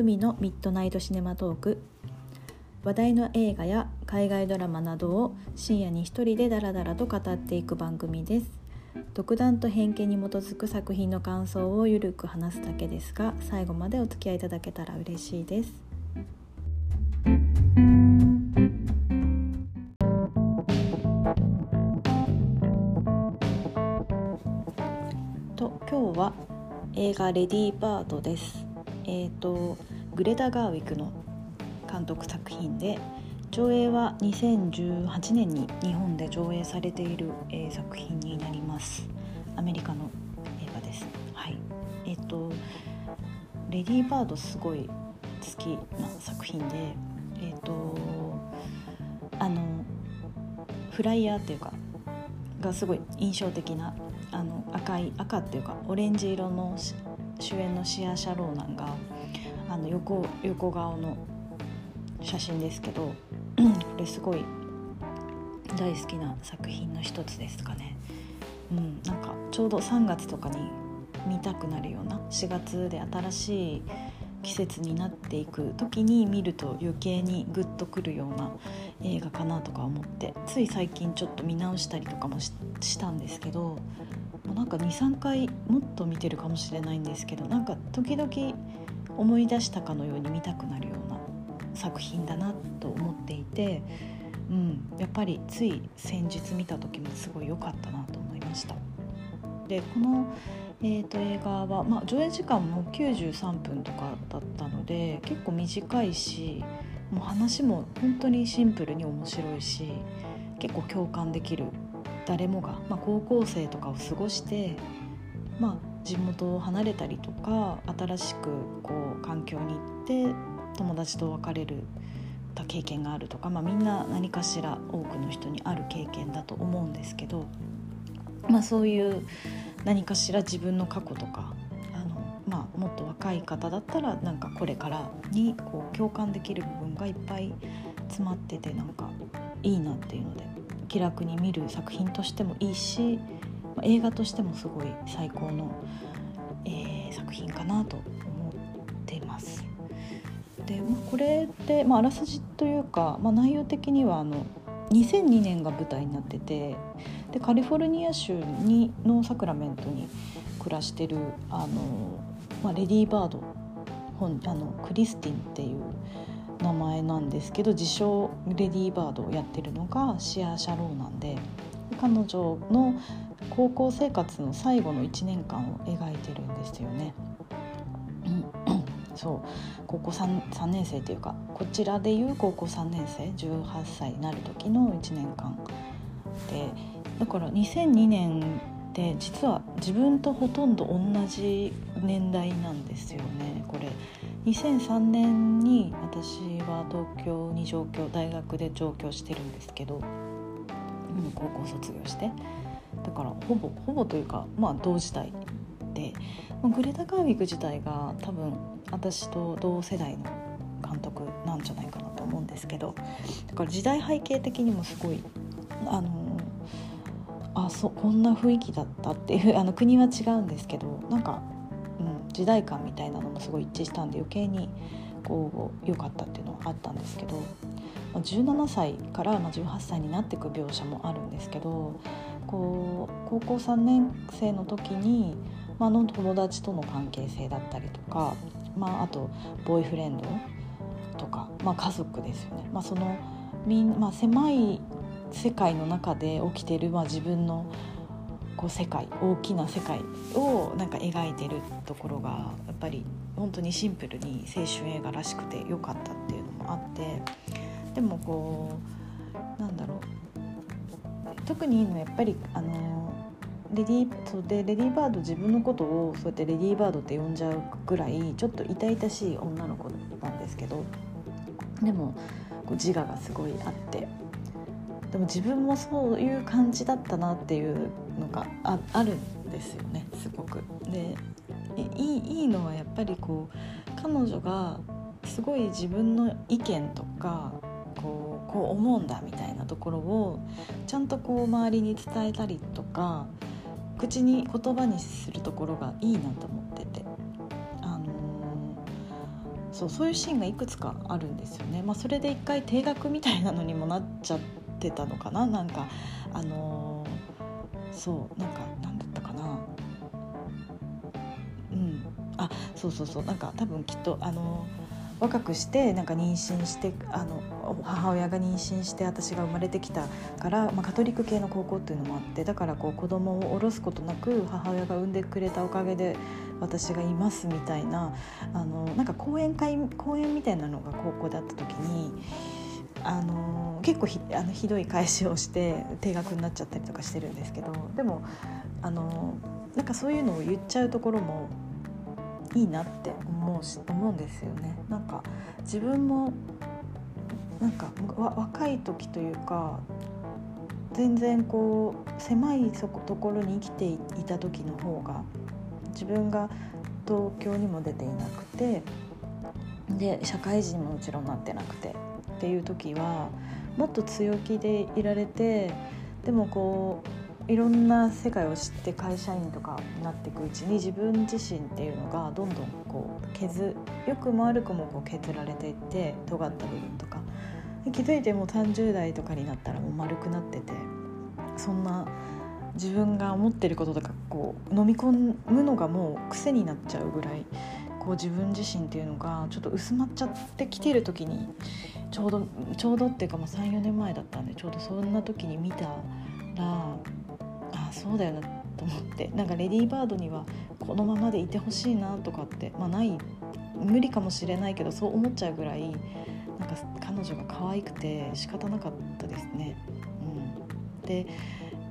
ふみのミッドナイトシネマトーク。話題の映画や海外ドラマなどを深夜に一人でダラダラと語っていく番組です。独断と偏見に基づく作品の感想をゆるく話すだけですが最後までお付き合いいただけたら嬉しいです。と今日は映画レディーバードです。えっ、ー、とグレタ・ガーウィクの監督作品で上映は2018年に日本で上映されている、えー、作品になります。アメリカの映画です。はい。えっ、ー、とレディーバードすごい好きな作品でえっ、ー、とあのフライヤーっていうかがすごい印象的なあの赤い赤っていうかオレンジ色の主演のシア・シャローナンがあの横横顔の写真ですけど これすごい大好きな作品の一つですかね。うん、なんかちょうど3月とかに見たくなるような4月で新しい季節になっていく時に見ると余計にグッとくるような映画かなとか思ってつい最近ちょっと見直したりとかもしたんですけどなんか23回もっと見てるかもしれないんですけどなんか時々思い出したかのように見たくなるような作品だなと思っていて、うん、やっぱりつい先日見た時もすごい良かったなと思いました。でこのえーと、映画は、まあ、上映時間も93分とかだったので結構短いしもう話も本当にシンプルに面白いし結構共感できる誰もが、まあ、高校生とかを過ごして、まあ、地元を離れたりとか新しくこう環境に行って友達と別れるた経験があるとか、まあ、みんな何かしら多くの人にある経験だと思うんですけど、まあ、そういう何かしら自分の過去とかあの、まあ、もっと若い方だったらなんかこれからにこう共感できる部分がいっぱい詰まっててなんかいいなっていうので気楽に見る作品としてもいいし、まあ、映画としてもすごい最高の、えー、作品かなと思っています。で、まあ、これで、まあ、あらすじというか、まあ、内容的にはあの2002年が舞台になっててでカリフォルニア州にのサクラメントに暮らしてるあの、まあ、レディー・バード本あのクリスティンっていう名前なんですけど自称レディー・バードをやってるのがシア・シャローなんで彼女の高校生活の最後の1年間を描いてるんですよね。そう高校 3, 3年生っていうかこちらでいう高校3年生18歳になる時の1年間でだから2002年って実は自分とほとんど同じ年代なんですよね。これ。2003年に私は東京に上京大学で上京してるんですけど、高校卒業して。だからほぼほぼというかまあ同時代で。グレタ・ガーウィク自体が多分私と同世代の監督なんじゃないかなと思うんですけど。だから時代背景的にもすごいあのあそこんな雰囲気だったっていう あの国は違うんですけどなんか、うん、時代感みたいなのもすごい一致したんで余計にこう良かったっていうのはあったんですけど、まあ、17歳からまあ18歳になっていく描写もあるんですけどこう高校3年生の時に、まあの友達との関係性だったりとかまあ、あとボーイフレンドとか、まあ、家族ですよね、まあ、そのみん、まあ、狭い世界の中で起きてる、まあ、自分のこう世界大きな世界をなんか描いてるところがやっぱり本当にシンプルに青春映画らしくてよかったっていうのもあってでもこうなんだろう特にいいのはやっぱりあのレディーでレディーバード自分のことをそうやってレディーバードって呼んじゃうぐらいちょっと痛々しい女の子なんですけどでもこう自我がすごいあってでも自分もそういう感じだったなっていうのがああるんですよねすごく。でいいいいのはやっぱりこう彼女がすごい自分の意見とかこうこう思うんだみたいなところをちゃんとこう周りに伝えたりとか口に言葉にするところがいいなと思ってて、あの、そうそういうシーンがいくつかあるんですよね。まあ、それで一回定額みたいなのにもなっちゃったのかな？なんかあのー、そうなんか何だったかな？うん。あそうそうそう。なんか多分きっとあのー若くしてなんか妊娠してあの母親が妊娠して私が生まれてきたから、まあ、カトリック系の高校っていうのもあってだからこう子供を下ろすことなく母親が産んでくれたおかげで私がいますみたいなあのなんか講演会講演みたいなのが高校であった時に。あの結構ひあのひどい返しをして定額になっちゃったりとかしてるんですけどでもあのなんかそういうのを言っちゃうところもいいなって思うし思うんですよね。なんか自分もなんか若い時というか全然こう狭いところに生きていた時の方が自分が東京にも出ていなくてで社会人ももちろんなってなくてっていう時はもっと強気でいられてでもこういろんな世界を知って会社員とかになっていくうちに自分自身っていうのがどんどんこう削よくも悪くもこう削られていって尖った部分とか。気づいても30代とかになったらもう丸くなっててそんな自分が思ってることとかこう飲み込むのがもう癖になっちゃうぐらいこう自分自身っていうのがちょっと薄まっちゃってきてる時にちょうどちょうどっていうか34年前だったんでちょうどそんな時に見たらあそうだよなと思ってなんかレディーバードにはこのままでいてほしいなとかってまあない無理かもしれないけどそう思っちゃうぐらいなんか彼女が可愛くて仕方なかったですね。うん、で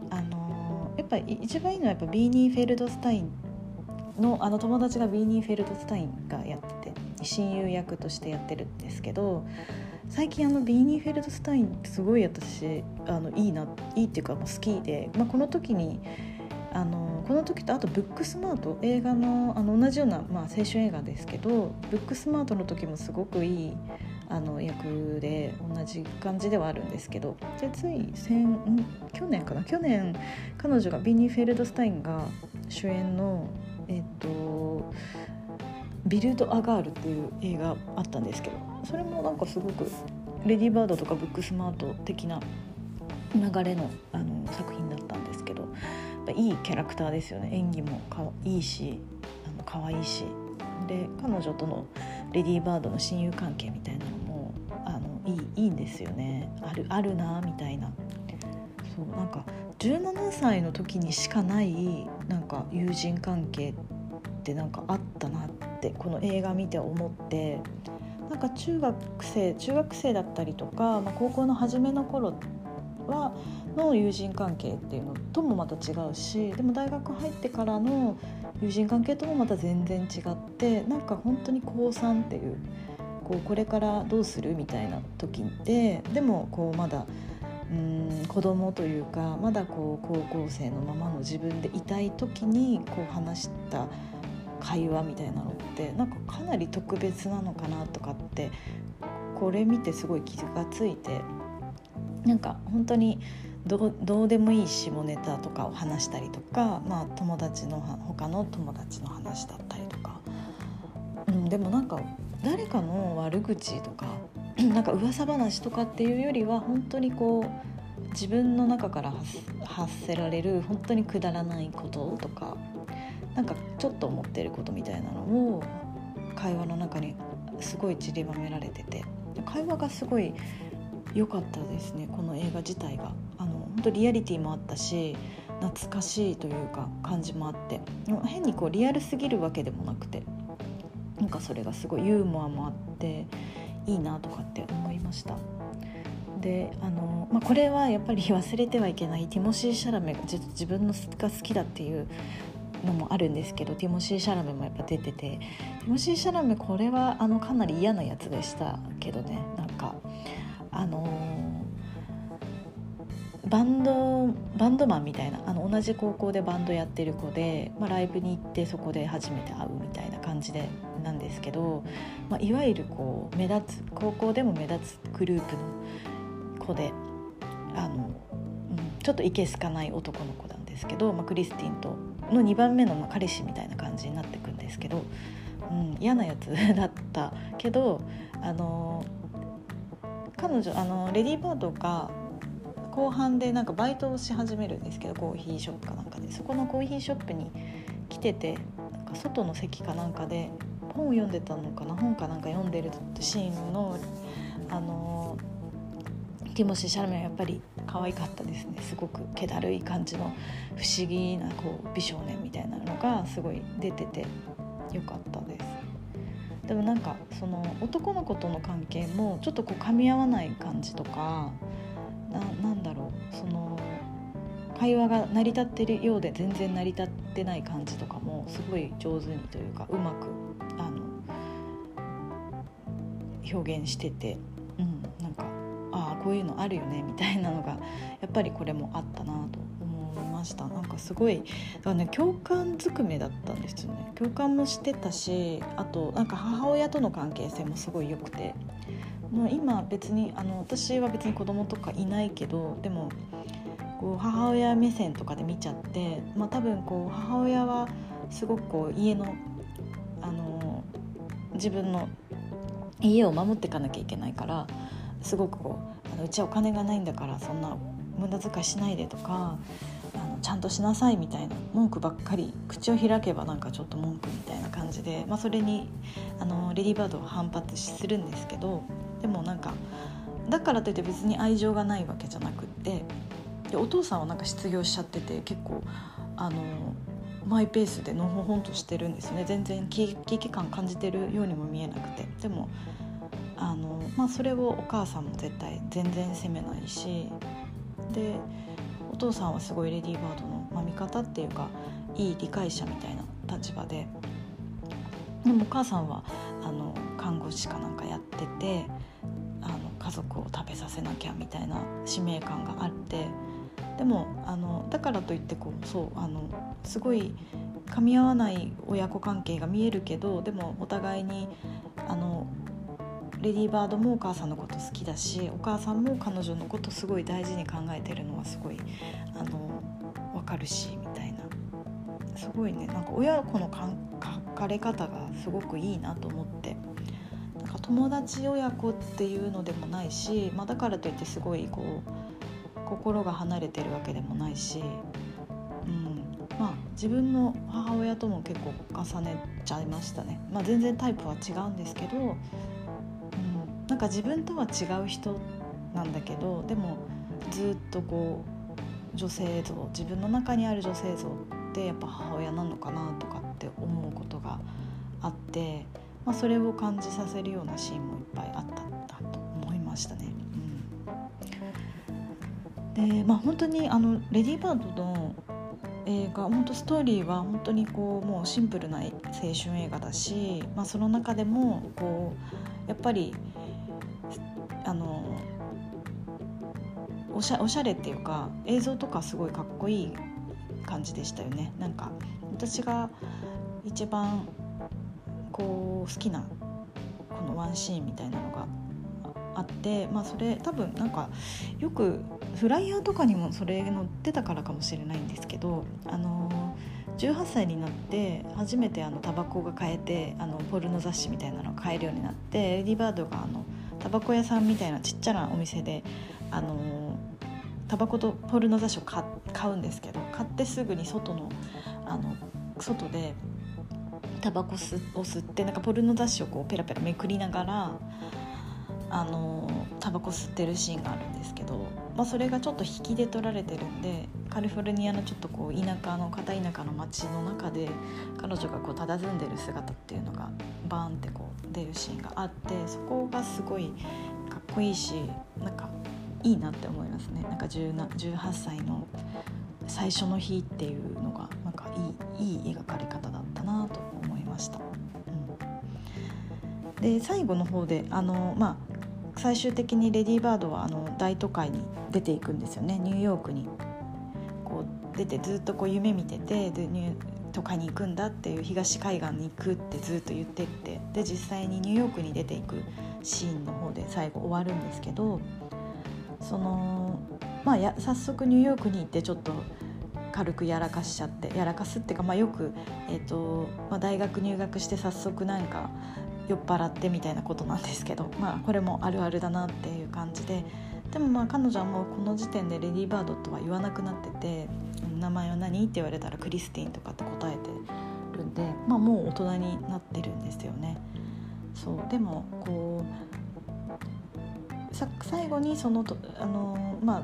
あのー、やっぱり一番いいのはやっぱビーニー・フェルドスタインのあの友達がビーニー・フェルドスタインがやってて親友役としてやってるんですけど最近あのビーニー・フェルドスタインってすごい私あのいいないいっていうか好きで、まあ、この時にあのこの時とあとブックスマート映画のあの同じような、まあ、青春映画ですけどブックスマートの時もすごくいいあの役で同じ感じではあるんですけどでつい先去年かな？去年彼女がビーニー・フェルドスタインが主演のえっとビルド・ア・ガールっていう映画あったんですけどそれもなんかすごくレディーバードとかブックスマート的な流れのあの作品だったんですけどいいキャラクターですよね。演技もかいいしあの可愛いし。で彼女とのレディーバードの親友関係みたいなのもあのいいいいんですよね。あるあるなみたいな。そうなんか17歳の時にしかないなんか友人関係ってなんかあったなってこの映画見て思ってなんか中学生中学生だったりとか、まあ、高校の初めの頃はの友人関係っていうのともまた違うしでも大学入ってからの友人関係ともまた全然違ってなんか本当に高3っていうこうこれからどうするみたいな時ででもこうまだうん子供というかまだこう高校生のままの自分でいたい時にこう話した会話みたいなのってなんかかなり特別なのかなとかってこれ見てすごい気がついてなんか本当にどうでもいい下ネタとかを話したりとか、まあ、友達の他の友達の話だったりとか、うん、でもなんか誰かの悪口とかなんか噂話とかっていうよりは本当にこう自分の中から発せられる本当にくだらないこととかなんかちょっと思ってることみたいなのを会話の中にすごい散りばめられてて会話がすごい良かったですねこの映画自体が。あの本当リアリティもあったし懐かしいというか感じもあって。変にこうリアルすぎるわけでもなくてなんかそれがすごいユーモアもあっていいなとかって思いました。であの、まあ、これはやっぱり忘れてはいけない。ティモシー・シャラメが自分のが好きだっていうのもあるんですけどティモシー・シャラメもやっぱ出てて。ティモシー・シャラメこれはあのかなり嫌なやつでしたけどね。なんかあの、バンドバンドマンみたいなあの同じ高校でバンドやってる子で、まあ、ライブに行ってそこで初めて会うみたいな感じでなんですけど、まあ、いわゆるこう目立つ高校でも目立つグループの子であの、うん、ちょっといけすかない男の子なんですけど、まあ、クリスティンとの2番目のま彼氏みたいな感じになってくんですけどうん、嫌なやつだったけどあの彼女あのレディー・バードが後半でなんかバイトをし始めるんですけどコーヒーショップかなんかで。そこのコーヒーショップに来ててなんか外の席かなんかで本を読んでたのかな？本かなんか読んでるシーンのあのティモシー・シャルメはやっぱり可愛かったです。ねすごく気だるい感じの不思議なこう美少年みたいなのがすごい出ててよかったです。でもなんかその男の子との関係もちょっとこう噛み合わない感じとかなんだろう。その会話が成り立ってるようで全然成り立ってない感じとかもすごい上手にというかうまくあの表現してて、こういうのあるよねみたいなのが やっぱりこれもあったなと思いました。なんかすごいだからね共感づくめだったんですよね。共感もしてたしあとなんか母親との関係性もすごい良くて。もう今別にあの私は別に子供とかいないけどでもこう母親目線とかで見ちゃって、まあ、多分こう母親はすごくこう家のあの自分の家を守っていかなきゃいけないからすごくこうあのうちはお金がないんだからそんな無駄遣いしないでとかあのちゃんとしなさいみたいな文句ばっかり口を開けばなんかちょっと文句みたいな感じで、まあ、それにあのレディーバードは反発するんですけどでもなんかだからといって別に愛情がないわけじゃなくってでお父さんはなんか失業しちゃってて結構あのマイペースでのほほんとしてるんですね。全然危機感感じてるようにも見えなくて。でもあの、まあ、それをお母さんも絶対全然責めないしでお父さんはすごいレディー・バードの、まあ、味方っていうかいい理解者みたいな立場ででもお母さんはあの看護師かなんかやっててあの家族を食べさせなきゃみたいな使命感があってでもあのだからといってこうそうあのすごい噛み合わない親子関係が見えるけどでもお互いにあのレディーバードもお母さんのこと好きだしお母さんも彼女のことすごい大事に考えてるのはすごいあの分かるしみたいな。すごいね。なんか親子の書かれ方がすごくいいなと思って。なんか友達親子っていうのでもないし、まあ、だからといってすごいこう心が離れてるわけでもないし、うん。まあ、自分の母親とも結構重ねちゃいましたね、まあ、全然タイプは違うんですけど、なんか自分とは違う人なんだけどでもずっとこう女性像自分の中にある女性像ってやっぱ母親なのかなとかって思うことがあって、まあ、それを感じさせるようなシーンもいっぱいあったなと思いましたね。でまあ本当にあのレディー・バードの映画本当ストーリーは本当にこうもうシンプルな青春映画だし、まあ、その中でもこうやっぱりあのおしゃおしゃれっていうか映像とかすごいかっこいい感じでしたよね。なんか私が一番こう好きなこのワンシーンみたいなのがあって、まあ、それ多分なんかよくフライヤーとかにもそれ載ってたからかもしれないんですけどあの18歳になって初めてあのタバコが買えてあのポルノ雑誌みたいなのが買えるようになってレディバードがあのタバコ屋さんみたいなちっちゃなお店であのタバコとポルノ雑誌を買うんですけど買ってすぐに外のあの外でタバコを吸ってなんかポルノ雑誌をこうペラペラめくりながらあのタバコ吸ってるシーンがあるんですけど、まあ、それがちょっと引きで撮られてるんでカリフォルニアのちょっとこう田舎の片田舎の街の中で彼女がこう佇んでる姿っていうのがバーンってこう出るシーンがあってそこがすごいかっこいいしなんかいいなって思いますね。なんか18歳の最初の日っていうのがなんかいいいい描かれ方だったなと思いました。で最後の方であの、まあ、最終的にレディー・バードはあの大都会に出ていくんですよね。ニューヨークに。出てずっとこう夢見ててでニュ都会に行くんだっていう東海岸に行くってずっと言ってってで実際にニューヨークに出ていくシーンの方で最後終わるんですけどそのまあや早速ニューヨークに行ってちょっと軽くやらかしちゃってやらかすっていうか、まあ、よく、えーとまあ、大学入学して早速なんか酔っ払ってみたいなことなんですけど、まあ、これもあるあるだなっていう感じででもまあ彼女はもうこの時点でレディーバードとは言わなくなってて「名前は何?」って言われたらクリスティンとかって答えてるんで、まあ、もう大人になってるんですよね。そうでもこうさ最後にそのあのまあ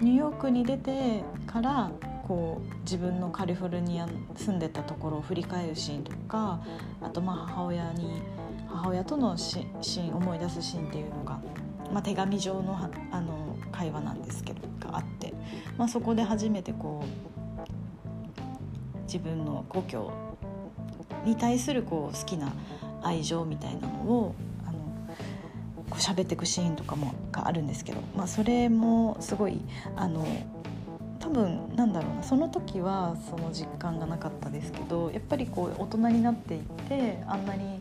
ニューヨークに出てからこう自分のカリフォルニア住んでたところを振り返るシーンとかあとまあ母親に母親とのシーン思い出すシーンっていうのが、まあ、手紙上のあの会話なんですけどがあって、まあ、そこで初めてこう自分の故郷に対するこう好きな愛情みたいなのをあのこう喋っていくシーンとかもがあるんですけど、まあ、それもすごいあの多分なんだろうなその時はその実感がなかったですけどやっぱりこう大人になっていってあんなに、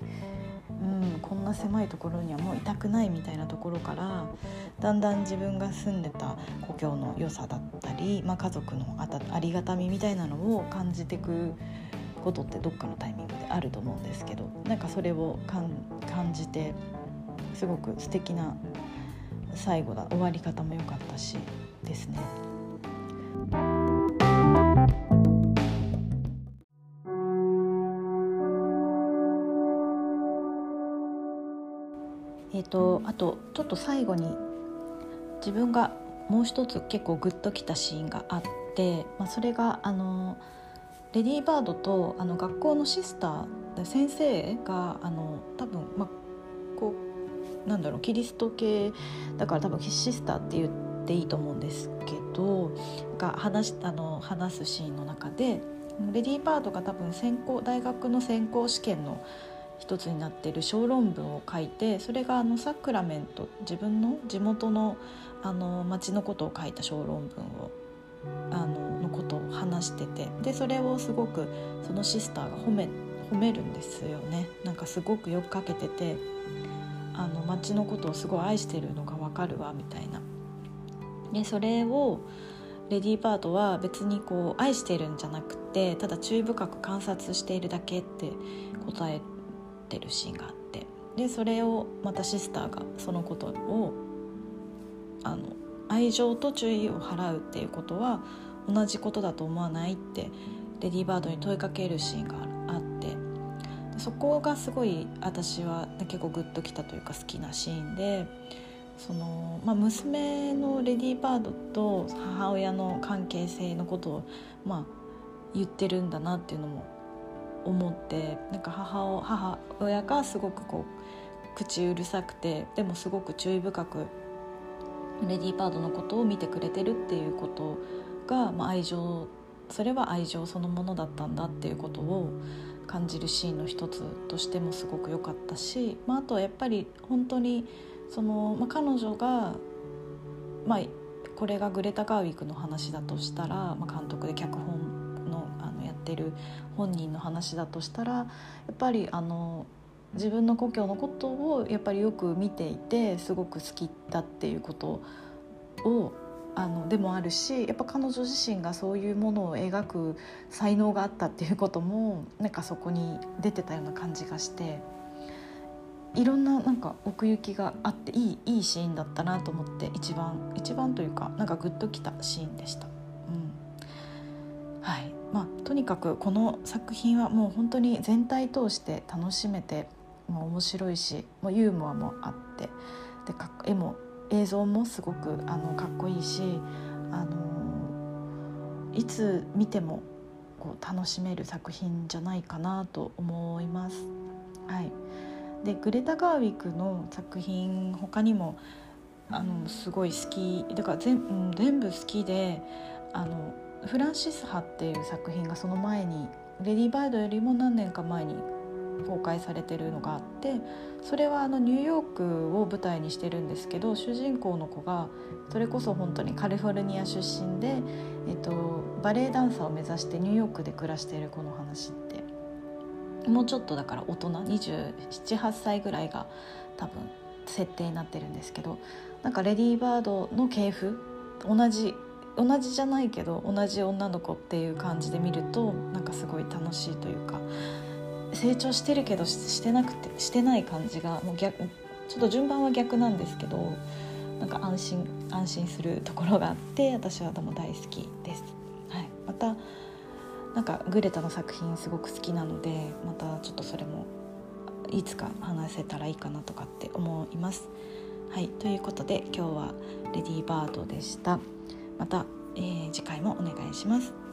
うん、こんな狭いところにはもういたくないみたいなところからだんだん自分が住んでた故郷の良さだったり、まあ、家族のあたありがたみみたいなのを感じていくことってどっかのタイミングであると思うんですけどなんかそれを感じてすごく素敵な最後だ終わり方も良かったしですね。と、あとちょっと最後に自分がもう一つ結構グッときたシーンがあって、まあ、それがあのレディー・バードとあの学校のシスター先生があの多分、まあ、こうなんだろうキリスト系だから多分シスターって言っていいと思うんですけどが話あの話すシーンの中でレディー・バードが多分専攻大学の専攻試験の一つになっている小論文を書いてそれがあのサクラメント自分の地元のあの町のことを書いた小論文をあののことを話しててでそれをすごくそのシスターが褒め褒めるんですよねなんかすごくよく書けててあの町のことをすごい愛してるのが分かるわみたいな。でそれをレディー・バードは別にこう愛してるんじゃなくてただ注意深く観察しているだけって答えてるシーンがあって。でそれをまたシスターがそのことをあの愛情と注意を払うっていうことは同じことだと思わないってレディー・バードに問いかけるシーンがあって。そこがすごい私は結構グッときたというか好きなシーンでその、まあ、娘のレディー・バードと母親の関係性のことを、まあ、言ってるんだなっていうのも思ってなんか母を母親がすごくこう口うるさくてでもすごく注意深くレディー・バードのことを見てくれてるっていうことが、まあ、愛情それは愛情そのものだったんだっていうことを感じるシーンの一つとしてもすごく良かったし、まあ、あとはやっぱり本当にその、まあ、彼女が、まあ、これがグレタ・ガーウィックの話だとしたら、まあ、監督で脚本ってる本人の話だとしたらやっぱりあの自分の故郷のことをやっぱりよく見ていてすごく好きだっていうことをあのでもあるしやっぱ彼女自身がそういうものを描く才能があったっていうこともなんかそこに出てたような感じがしていろんななんか奥行きがあっていいいいシーンだったなと思って一番一番というかなんかグッときたシーンでした。まあ、とにかくこの作品はもう本当に全体通して楽しめてもう面白いしもうユーモアもあってでか絵も映像もすごくあのかっこいいし、あのいつ見てもこう楽しめる作品じゃないかなと思います。はい、でグレタ・ガーウィクの作品他にもあのすごい好きだから全,、うん、全部好きであのフランシス・ハっていう作品がその前にレディー・バイドよりも何年か前に公開されてるのがあってそれはあのニューヨークを舞台にしてるんですけど主人公の子がそれこそ本当にカリフォルニア出身で、えっと、バレエダンサーを目指してニューヨークで暮らしている子の話ってもうちょっとだから大人278歳ぐらいが多分設定になってるんですけどなんかレディー・バードの系譜同じ同じじゃないけど同じ女の子っていう感じで見るとなんかすごい楽しいというか成長してるけどしてなくてしてない感じがもう逆ちょっと順番は逆なんですけどなんか安心安心するところがあって私はでも大好きです。はい、またなんかグレタの作品すごく好きなのでまたちょっとそれもいつか話せたらいいかなとかって思います。はいということで今日はレディーバードでした。また、えー、次回もお願いします。